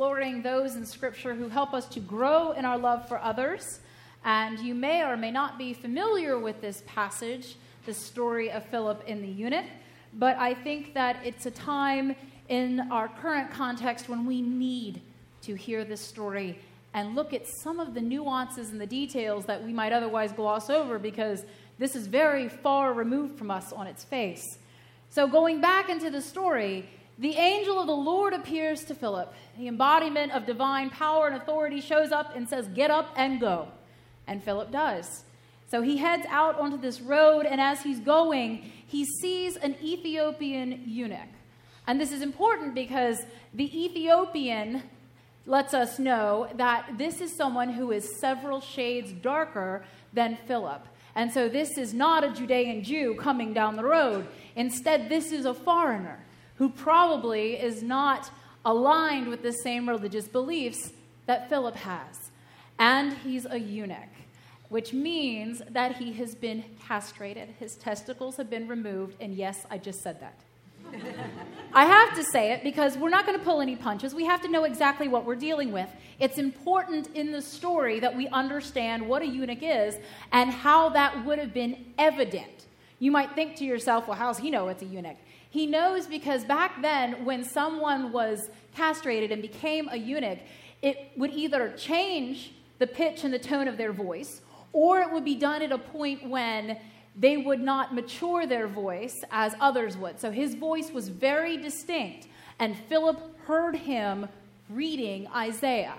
Exploring those in Scripture who help us to grow in our love for others. And you may or may not be familiar with this passage, the story of Philip in the eunuch, but I think that it's a time in our current context when we need to hear this story and look at some of the nuances and the details that we might otherwise gloss over because this is very far removed from us on its face. So, going back into the story, the angel of the Lord appears to Philip. The embodiment of divine power and authority shows up and says, Get up and go. And Philip does. So he heads out onto this road, and as he's going, he sees an Ethiopian eunuch. And this is important because the Ethiopian lets us know that this is someone who is several shades darker than Philip. And so this is not a Judean Jew coming down the road. Instead, this is a foreigner who probably is not aligned with the same religious beliefs that Philip has. And he's a eunuch, which means that he has been castrated. His testicles have been removed. And yes, I just said that. I have to say it because we're not going to pull any punches. We have to know exactly what we're dealing with. It's important in the story that we understand what a eunuch is and how that would have been evident. You might think to yourself, well, how's he know it's a eunuch? He knows because back then, when someone was castrated and became a eunuch, it would either change the pitch and the tone of their voice, or it would be done at a point when they would not mature their voice as others would. So his voice was very distinct, and Philip heard him reading Isaiah.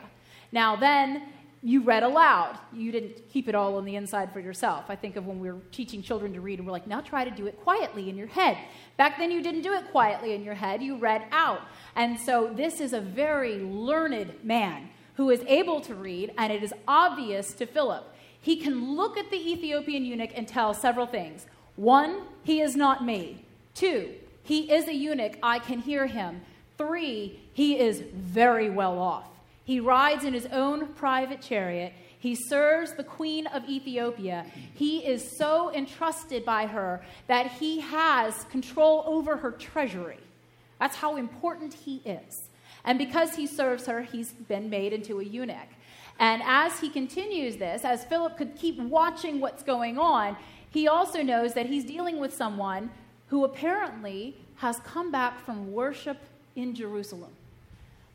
Now, then, you read aloud. You didn't keep it all on the inside for yourself. I think of when we were teaching children to read, and we're like, now try to do it quietly in your head. Back then, you didn't do it quietly in your head, you read out. And so, this is a very learned man who is able to read, and it is obvious to Philip he can look at the Ethiopian eunuch and tell several things. One, he is not me. Two, he is a eunuch. I can hear him. Three, he is very well off. He rides in his own private chariot. He serves the queen of Ethiopia. He is so entrusted by her that he has control over her treasury. That's how important he is. And because he serves her, he's been made into a eunuch. And as he continues this, as Philip could keep watching what's going on, he also knows that he's dealing with someone who apparently has come back from worship in Jerusalem.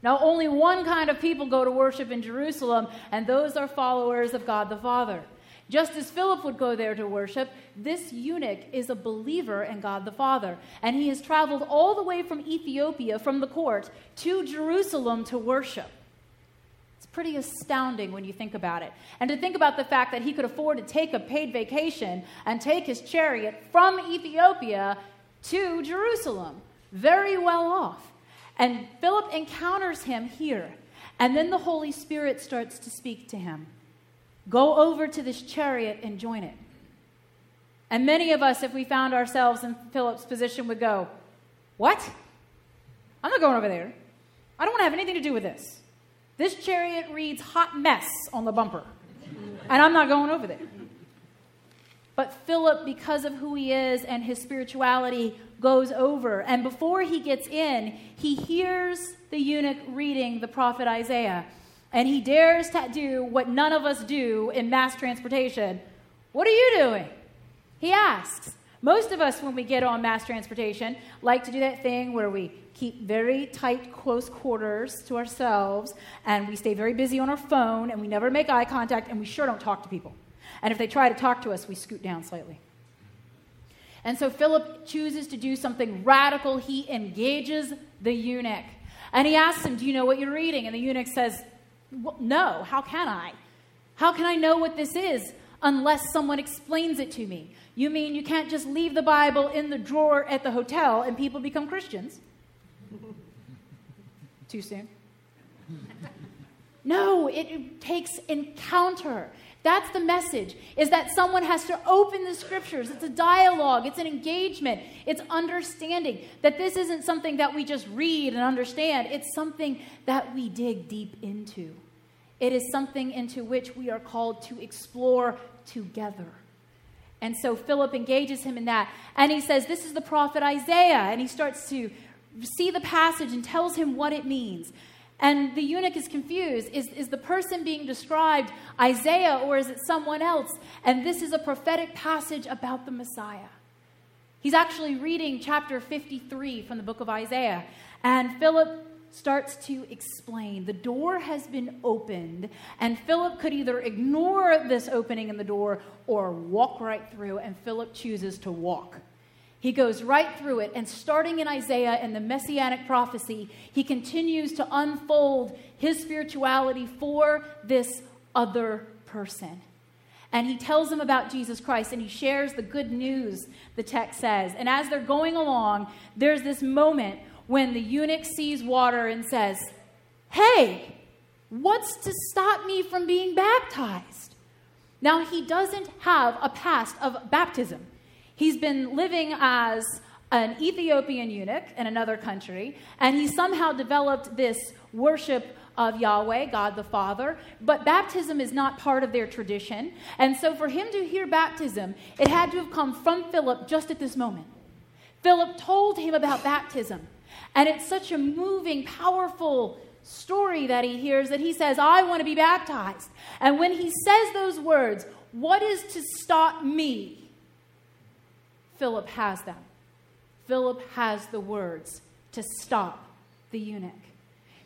Now, only one kind of people go to worship in Jerusalem, and those are followers of God the Father. Just as Philip would go there to worship, this eunuch is a believer in God the Father. And he has traveled all the way from Ethiopia, from the court, to Jerusalem to worship It's pretty astounding when you think about it. And to think about the fact that he could afford to take a paid vacation and take his chariot from Ethiopia to Jerusalem. Very well off. And Philip encounters him here. And then the Holy Spirit starts to speak to him. Go over to this chariot and join it. And many of us, if we found ourselves in Philip's position, would go, What? I'm not going over there. I don't want to have anything to do with this. This chariot reads hot mess on the bumper, and I'm not going over there. But Philip, because of who he is and his spirituality, goes over. And before he gets in, he hears the eunuch reading the prophet Isaiah. And he dares to do what none of us do in mass transportation. What are you doing? He asks. Most of us, when we get on mass transportation, like to do that thing where we keep very tight, close quarters to ourselves, and we stay very busy on our phone, and we never make eye contact, and we sure don't talk to people. And if they try to talk to us, we scoot down slightly. And so Philip chooses to do something radical. He engages the eunuch. And he asks him, Do you know what you're reading? And the eunuch says, well, No, how can I? How can I know what this is unless someone explains it to me? You mean you can't just leave the Bible in the drawer at the hotel and people become Christians? Too soon? no, No, it takes encounter. That's the message, is that someone has to open the scriptures. It's a dialogue, it's an engagement, it's understanding that this isn't something that we just read and understand, it's something that we dig deep into. It is something into which we are called to explore together. And so Philip engages him in that. And he says, This is the prophet Isaiah. And he starts to see the passage and tells him what it means. And the eunuch is confused. Is, is the person being described Isaiah or is it someone else? And this is a prophetic passage about the Messiah. He's actually reading chapter 53 from the book of Isaiah. And Philip starts to explain. The door has been opened, and Philip could either ignore this opening in the door or walk right through, and Philip chooses to walk. He goes right through it, and starting in Isaiah and the messianic prophecy, he continues to unfold his spirituality for this other person. And he tells them about Jesus Christ and he shares the good news, the text says. And as they're going along, there's this moment when the eunuch sees water and says, Hey, what's to stop me from being baptized? Now, he doesn't have a past of baptism. He's been living as an Ethiopian eunuch in another country, and he somehow developed this worship of Yahweh, God the Father, but baptism is not part of their tradition. And so for him to hear baptism, it had to have come from Philip just at this moment. Philip told him about baptism, and it's such a moving, powerful story that he hears that he says, I want to be baptized. And when he says those words, what is to stop me? Philip has them. Philip has the words to stop the eunuch.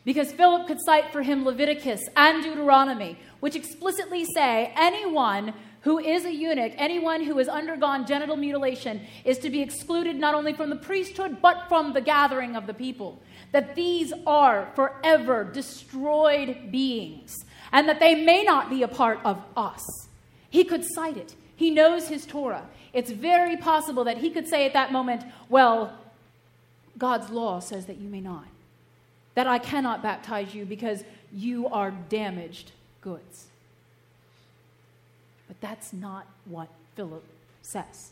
Because Philip could cite for him Leviticus and Deuteronomy, which explicitly say anyone who is a eunuch, anyone who has undergone genital mutilation, is to be excluded not only from the priesthood, but from the gathering of the people. That these are forever destroyed beings, and that they may not be a part of us. He could cite it. He knows his Torah. It's very possible that he could say at that moment, Well, God's law says that you may not, that I cannot baptize you because you are damaged goods. But that's not what Philip says.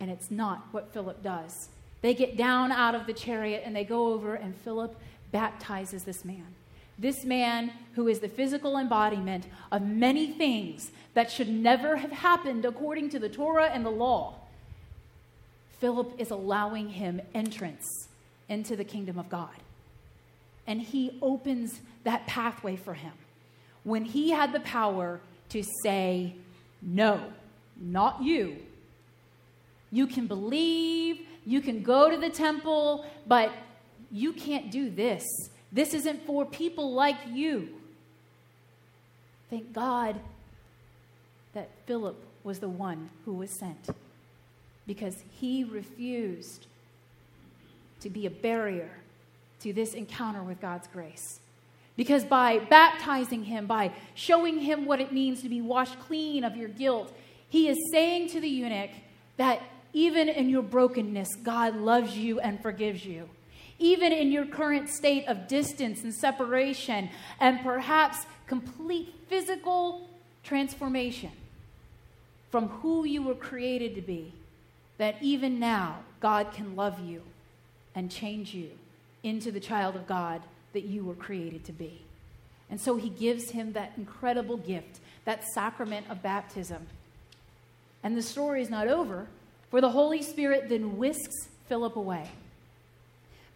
And it's not what Philip does. They get down out of the chariot and they go over, and Philip baptizes this man. This man, who is the physical embodiment of many things that should never have happened according to the Torah and the law, Philip is allowing him entrance into the kingdom of God. And he opens that pathway for him when he had the power to say, No, not you. You can believe, you can go to the temple, but you can't do this. This isn't for people like you. Thank God that Philip was the one who was sent because he refused to be a barrier to this encounter with God's grace. Because by baptizing him, by showing him what it means to be washed clean of your guilt, he is saying to the eunuch that even in your brokenness, God loves you and forgives you even in your current state of distance and separation, and perhaps complete physical transformation from who you were created to be, that even now God can love you and change you into the child of God that you were created to be. And so he gives him that incredible gift, that sacrament of baptism. And the story is not over, for the Holy Spirit then whisks Philip away.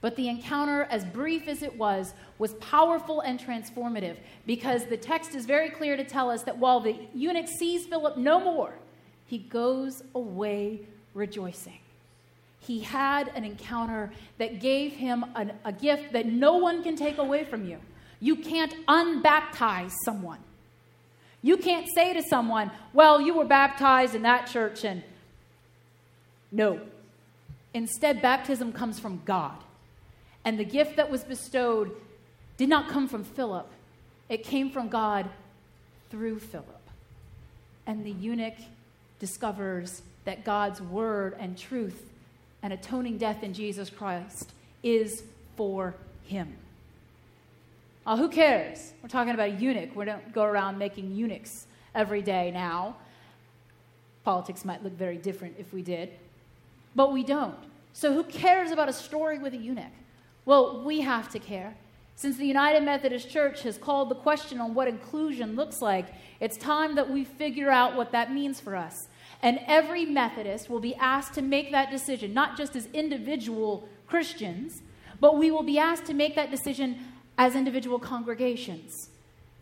But the encounter, as brief as it was, was powerful and transformative because the text is very clear to tell us that while the eunuch sees Philip no more, he goes away rejoicing. He had an encounter that gave him an, a gift that no one can take away from you. You can't unbaptize someone. You can't say to someone, Well, you were baptized in that church, and no. Instead, baptism comes from God. And the gift that was bestowed did not come from Philip, it came from God through Philip. And the eunuch discovers that God's word and truth and atoning death in Jesus Christ is for him. Uh, who cares? We're talking about a eunuch. We don't go around making eunuchs every day now. Politics might look very different if we did, but we don't. So, who cares about a story with a eunuch? Well, we have to care. Since the United Methodist Church has called the question on what inclusion looks like, it's time that we figure out what that means for us. And every Methodist will be asked to make that decision, not just as individual Christians, but we will be asked to make that decision as individual congregations,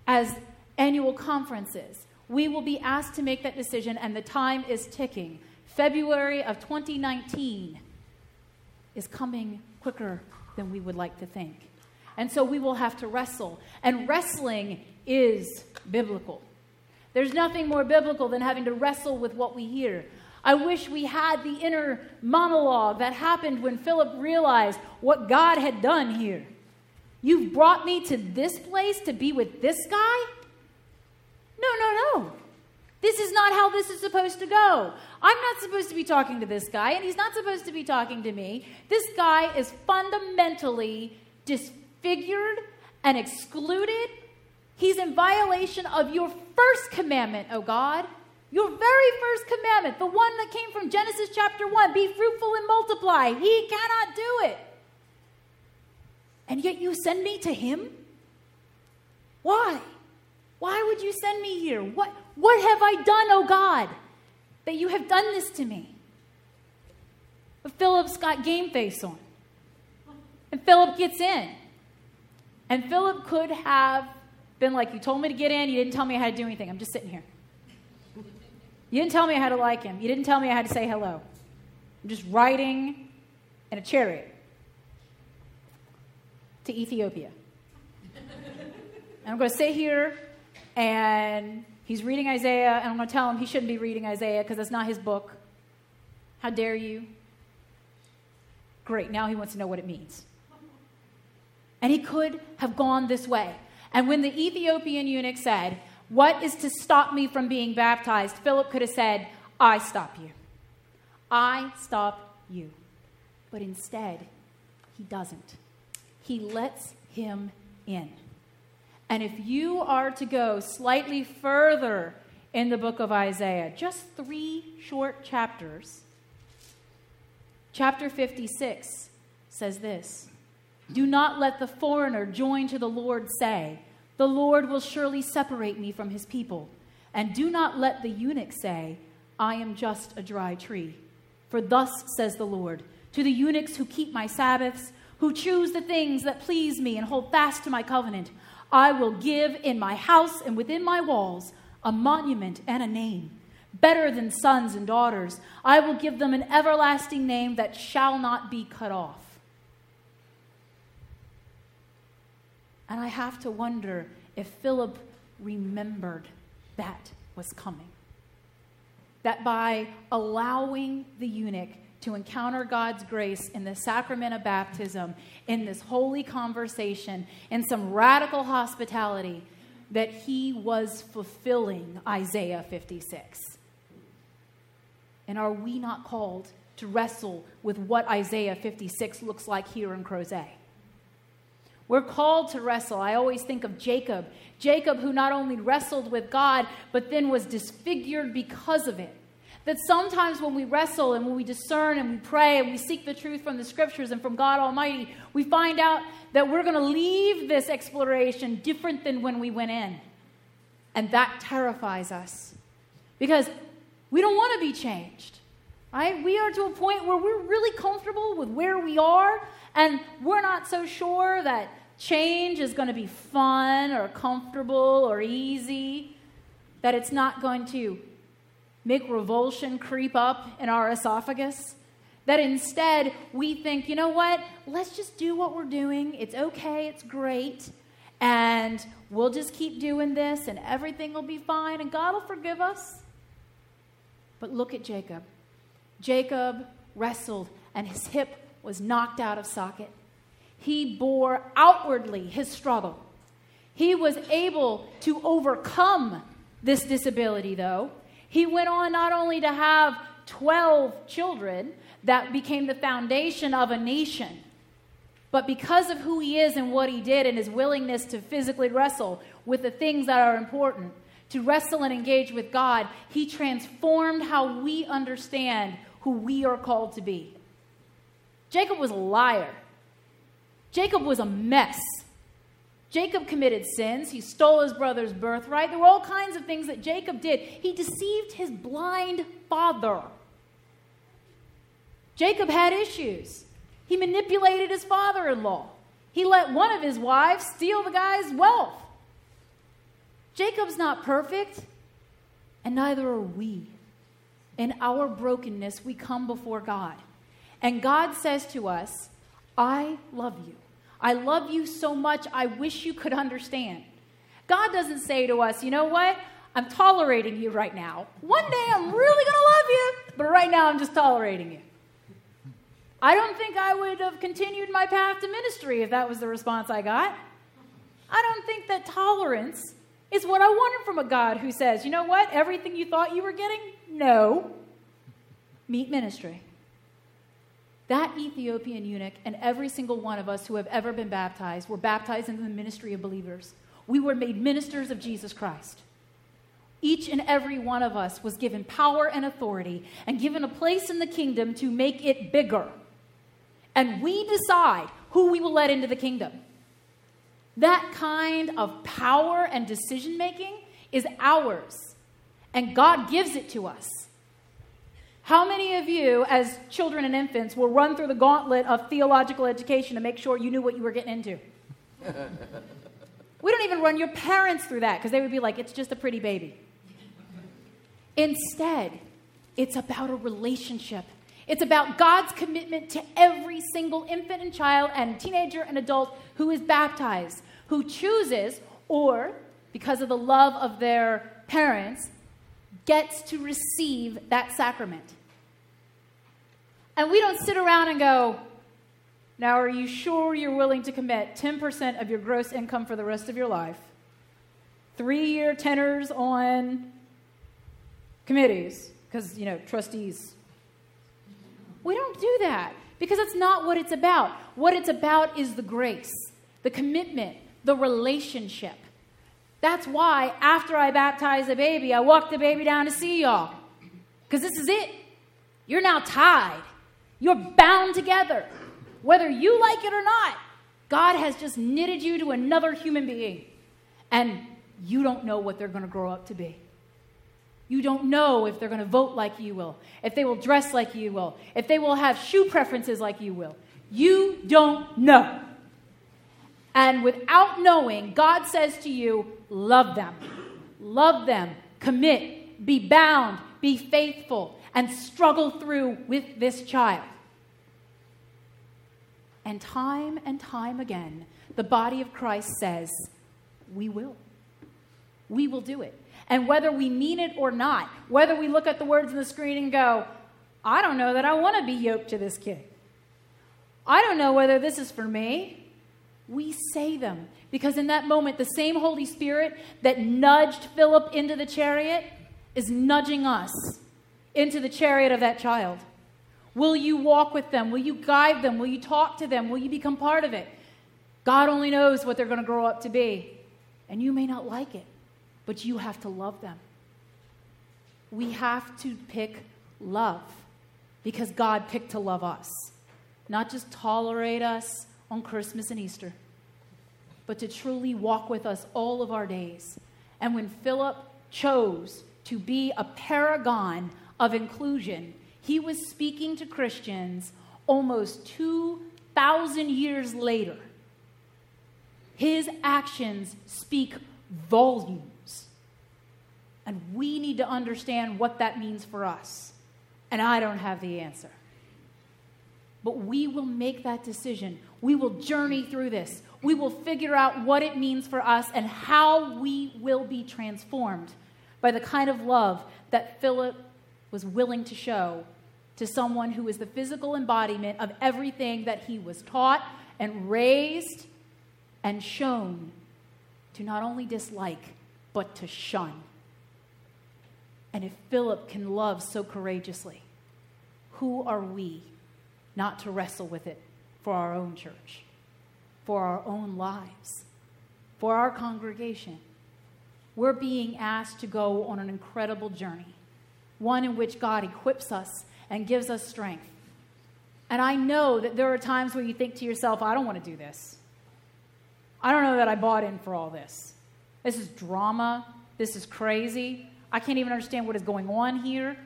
as annual conferences. We will be asked to make that decision, and the time is ticking. February of 2019 is coming quicker than we would like to think. And so we will have to wrestle. And wrestling is biblical. There's nothing more biblical than having to wrestle with what we hear. I wish we had the inner monologue that happened when Philip realized what God had done here. You've brought me to this place to be with this guy? No, no, no. This is not how this is supposed to go. I'm not supposed to be talking to this guy, and he's not supposed to be talking to me. This guy is fundamentally disfigured and excluded. He's in violation of your first commandment, O God. Your very first commandment, the one that came from Genesis chapter 1 be fruitful and multiply. He cannot do it. And yet you send me to him? Why? Why would you send me here? What, what have I done, O God, that you have done this to me? But Philip's got game face on. And Philip gets in. And Philip could have been like, You told me to get in, you didn't tell me how to do anything. I'm just sitting here. You didn't tell me how to like him. You didn't tell me I had to say hello. I'm just riding in a chariot to Ethiopia. and I'm going to sit here and he's reading Isaiah, and I'm going to tell him he shouldn't be reading Isaiah because that's not his book. How dare you? Great, now he wants to know what it means. And he could have gone this way. And when the Ethiopian eunuch said, What is to stop me from being baptized? Philip could have said, I stop you. I stop you. But instead, he doesn't. He lets him in. And if you are to go slightly further in the book of Isaiah, just three short chapters, chapter 56 says this do not let the foreigner join to the Lord say, The Lord will surely separate me from his people. And do not let the eunuch say, I am just a dry tree. For thus says the Lord to the eunuchs who keep my Sabbaths, who choose the things that please me and hold fast to my covenant, I will give in my house and within my walls a monument and a name, better than sons and daughters. I will give them an everlasting name that shall not be cut off. And I have to wonder if Philip remembered that was coming. That by allowing the eunuch to encounter God's grace in the sacrament of baptism, in this holy conversation, in some radical hospitality, that he was fulfilling Isaiah 56. And are we not called to wrestle with what Isaiah 56 looks like here in Crozet? We're called to wrestle. I always think of Jacob. Jacob, who not only wrestled with God, but then was disfigured because of it. That sometimes when we wrestle and when we discern and we pray and we seek the truth from the scriptures and from God Almighty, we find out that we're going to leave this exploration different than when we went in. And that terrifies us because we don't want to be changed. Right? We are to a point where we're really comfortable with where we are and we're not so sure that change is going to be fun or comfortable or easy, that it's not going to make revulsion creep up in our esophagus. That instead we think, you know what, let's just do what we're doing. It's okay, it's great, and we'll just keep doing this and everything will be fine and God will forgive us. But look at Jacob. Jacob wrestled and his hip was knocked out of socket. He bore outwardly his struggle. He was able to overcome this disability, though. He went on not only to have 12 children that became the foundation of a nation, But because of who he is and what he did and his willingness to physically wrestle with the things that are important, to wrestle and engage with God, he transformed how we understand who we are called to be. Jacob was a liar. Jacob was a mess. Jacob committed sins. He stole his brother's birthright. There were all kinds of things that Jacob did. He deceived his blind father. Jacob had issues. He manipulated his father in law. He let one of his wives steal the guy's wealth. Jacob's not perfect, and neither are we. In our brokenness, we come before God. And God says to us, I love you. I love you so much, I wish you could understand. God doesn't say to us, you know what? I'm tolerating you right now. One day I'm really going to love you, but right now I'm just tolerating you. I don't think I would have continued my path to ministry if that was the response I got. I don't think that tolerance is what I wanted from a God who says, you know what, everything you thought you were getting? No. Meet ministry. That Ethiopian eunuch and every single one of us who have ever been baptized were baptized into the ministry of believers. We were made ministers of Jesus Christ. Each and every one of us was given power and authority and given a place in the kingdom to make it bigger and we decide who we will let into the kingdom. That kind of power and decision making is ours, and God gives it to us. How many of you, as children and infants, will run through the gauntlet of theological education to make sure you knew what you were getting into? we don't even run your parents through that because they would be like, it's just a pretty baby. Instead, it's about a relationship it's about God's commitment to every single infant and child and teenager and adult who is baptized, who chooses, or because of the love of their parents, gets to receive that sacrament. And we don't sit around and go, now, are you sure you're willing to commit 10% of your gross income for the rest of your life? Three year tenors on committees, because, you know, trustees we don't do that because that's not what it's about. What it's about is the grace, the commitment, the relationship. That's why after I baptize a baby, I walk the baby down to see y'all. Because this is it. You're now tied, you're bound together. Whether you like it or not, God has just knitted you to another human being. And you don't know what they're going to grow up to be. You don't know if they're going to vote like you will, if they will dress like you will, if they will have shoe preferences like you will. You don't know. And without knowing, God says to you, love them. Love them. Commit. Be bound. Be faithful. And struggle through with this child. And time and time again, the body of Christ says, We will. We will do it. And whether we mean it or not, whether we look at the words on the screen and go, I don't know that I want to be yoked to this kid. I don't know whether this is for me. We say them because in that moment, the same Holy Spirit that nudged Philip into the chariot is nudging us into the chariot of that child. Will you walk with them? Will you guide them? Will you talk to them? Will you become part of it? God only knows what they're going to grow up to be, and you may not like it but you have to love them. We have to pick love because God picked to love us, not just tolerate us on Christmas and Easter, but to truly walk with us all of our days. And when Philip chose to be a paragon of inclusion, he was speaking to Christians almost 2,000 years later. His actions speak volumes and we need to understand what that means for us. And I don't have the answer. But we will make that decision. We will journey through this. We will figure out what it means for us and how we will be transformed by the kind of love that Philip was willing to show to someone who is the physical embodiment of everything that he was taught and raised and shown to not only dislike, but to shun. And if Philip can love so courageously, who are we not to wrestle with it for our own church? For our own lives, for our congregation. We're being asked to go on an incredible journey, one in which God equips us and gives us strength. And I know that there are times where you think to yourself, I don't want to do this. I don't know that I bought in for all this. This is drama. This is crazy. I can't even understand what is going on here.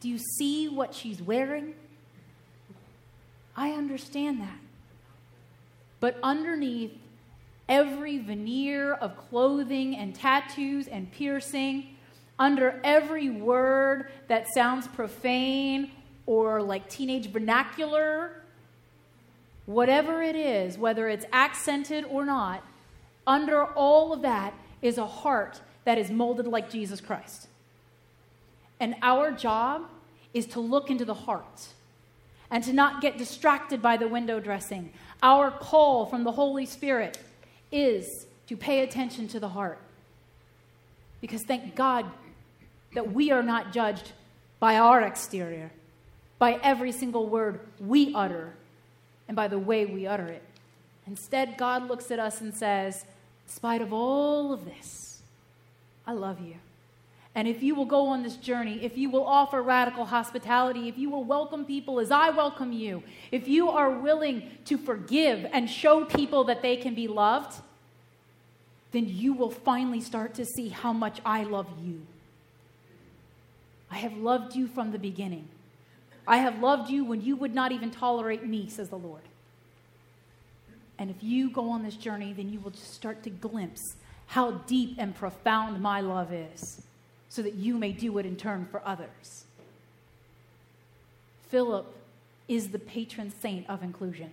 Do you see what she's wearing? I understand that. But underneath every veneer of clothing and tattoos and piercing, under every word that sounds profane or like teenage vernacular, whatever it is, whether it's accented or not, under all of that is a heart that is molded like Jesus Christ. And our job is to look into the heart and to not get distracted by the window dressing. Our call from the Holy Spirit is to pay attention to the heart. Because thank God that we are not judged by our exterior, by every single word we utter, and by the way we utter it. Instead, God looks at us and says, In spite of all of this, I love you. And if you will go on this journey, if you will offer radical hospitality, if you will welcome people as I welcome you, if you are willing to forgive and show people that they can be loved, then you will finally start to see how much I love you. I have loved you from the beginning. I have loved you when you would not even tolerate me, says the Lord. And if you go on this journey, then you will just start to glimpse how deep and profound my love is so that you may do it in turn for others. Philip is the patron saint of inclusion.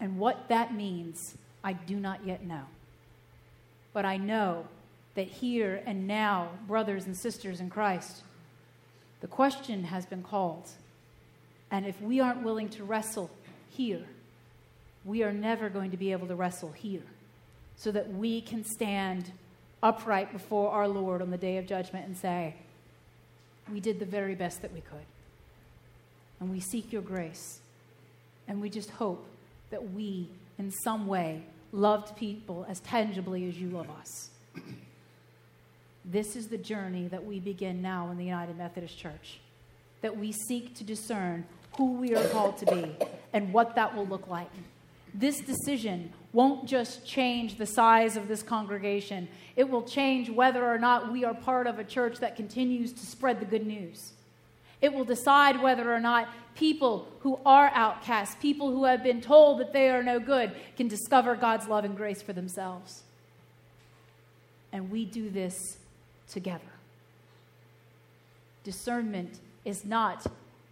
And what that means, I do not yet know. But I know that here and now, brothers and sisters in Christ, the question has been called. And if we aren't willing to wrestle here, we are never going to be able to wrestle here so that we can stand upright before our Lord on the day of judgment and say, We did the very best that we could. And we seek your grace. And we just hope that we, in some way, loved people as tangibly as you love us. This is the journey that we begin now in the United Methodist Church, that we seek to discern who we are called to be and what that will look like. This decision won't just change the size of this congregation, it will change whether or not we are part of a church that continues to spread the good news. It will decide whether or not people who are outcasts, people who have been told that they are no good, can discover God's love and grace for themselves. And we do this together. Discernment is not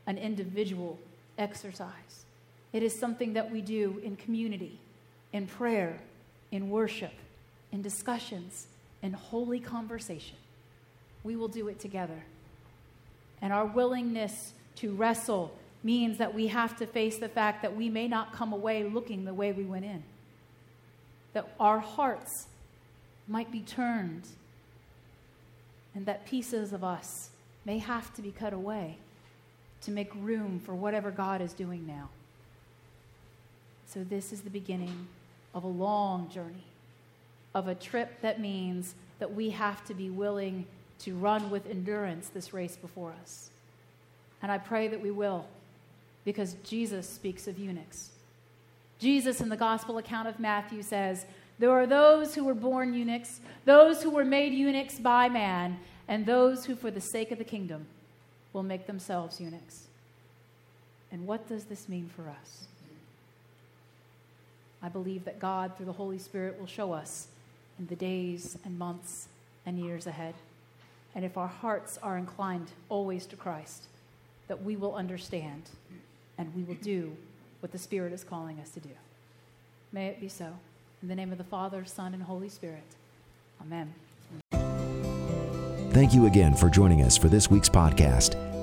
an individual exercise, it is something that we do in community in prayer, in worship, in discussions, in holy conversation. We will do it together. And our willingness to wrestle means that we have to face the fact that we may not come away looking the way we went in. That our hearts might be turned, and that pieces of us may have to be cut away to make room for whatever God is doing now. So, this is the beginning of a long journey, of a trip that means that we have to be willing to run with endurance this race before us. And I pray that we will, because Jesus speaks of eunuchs. Jesus, in the gospel account of Matthew, says, There are those who were born eunuchs, those who were made eunuchs by man, and those who, for the sake of the kingdom, will make themselves eunuchs. And what does this mean for us? I believe that God, through the Holy Spirit, will show us in the days and months and years ahead. And if our hearts are inclined always to Christ, that we will understand and we will do what the Spirit is calling us to do. May it be so. In the name of the Father, Son, and Holy Spirit. Amen. Thank you again for joining us for this week's podcast.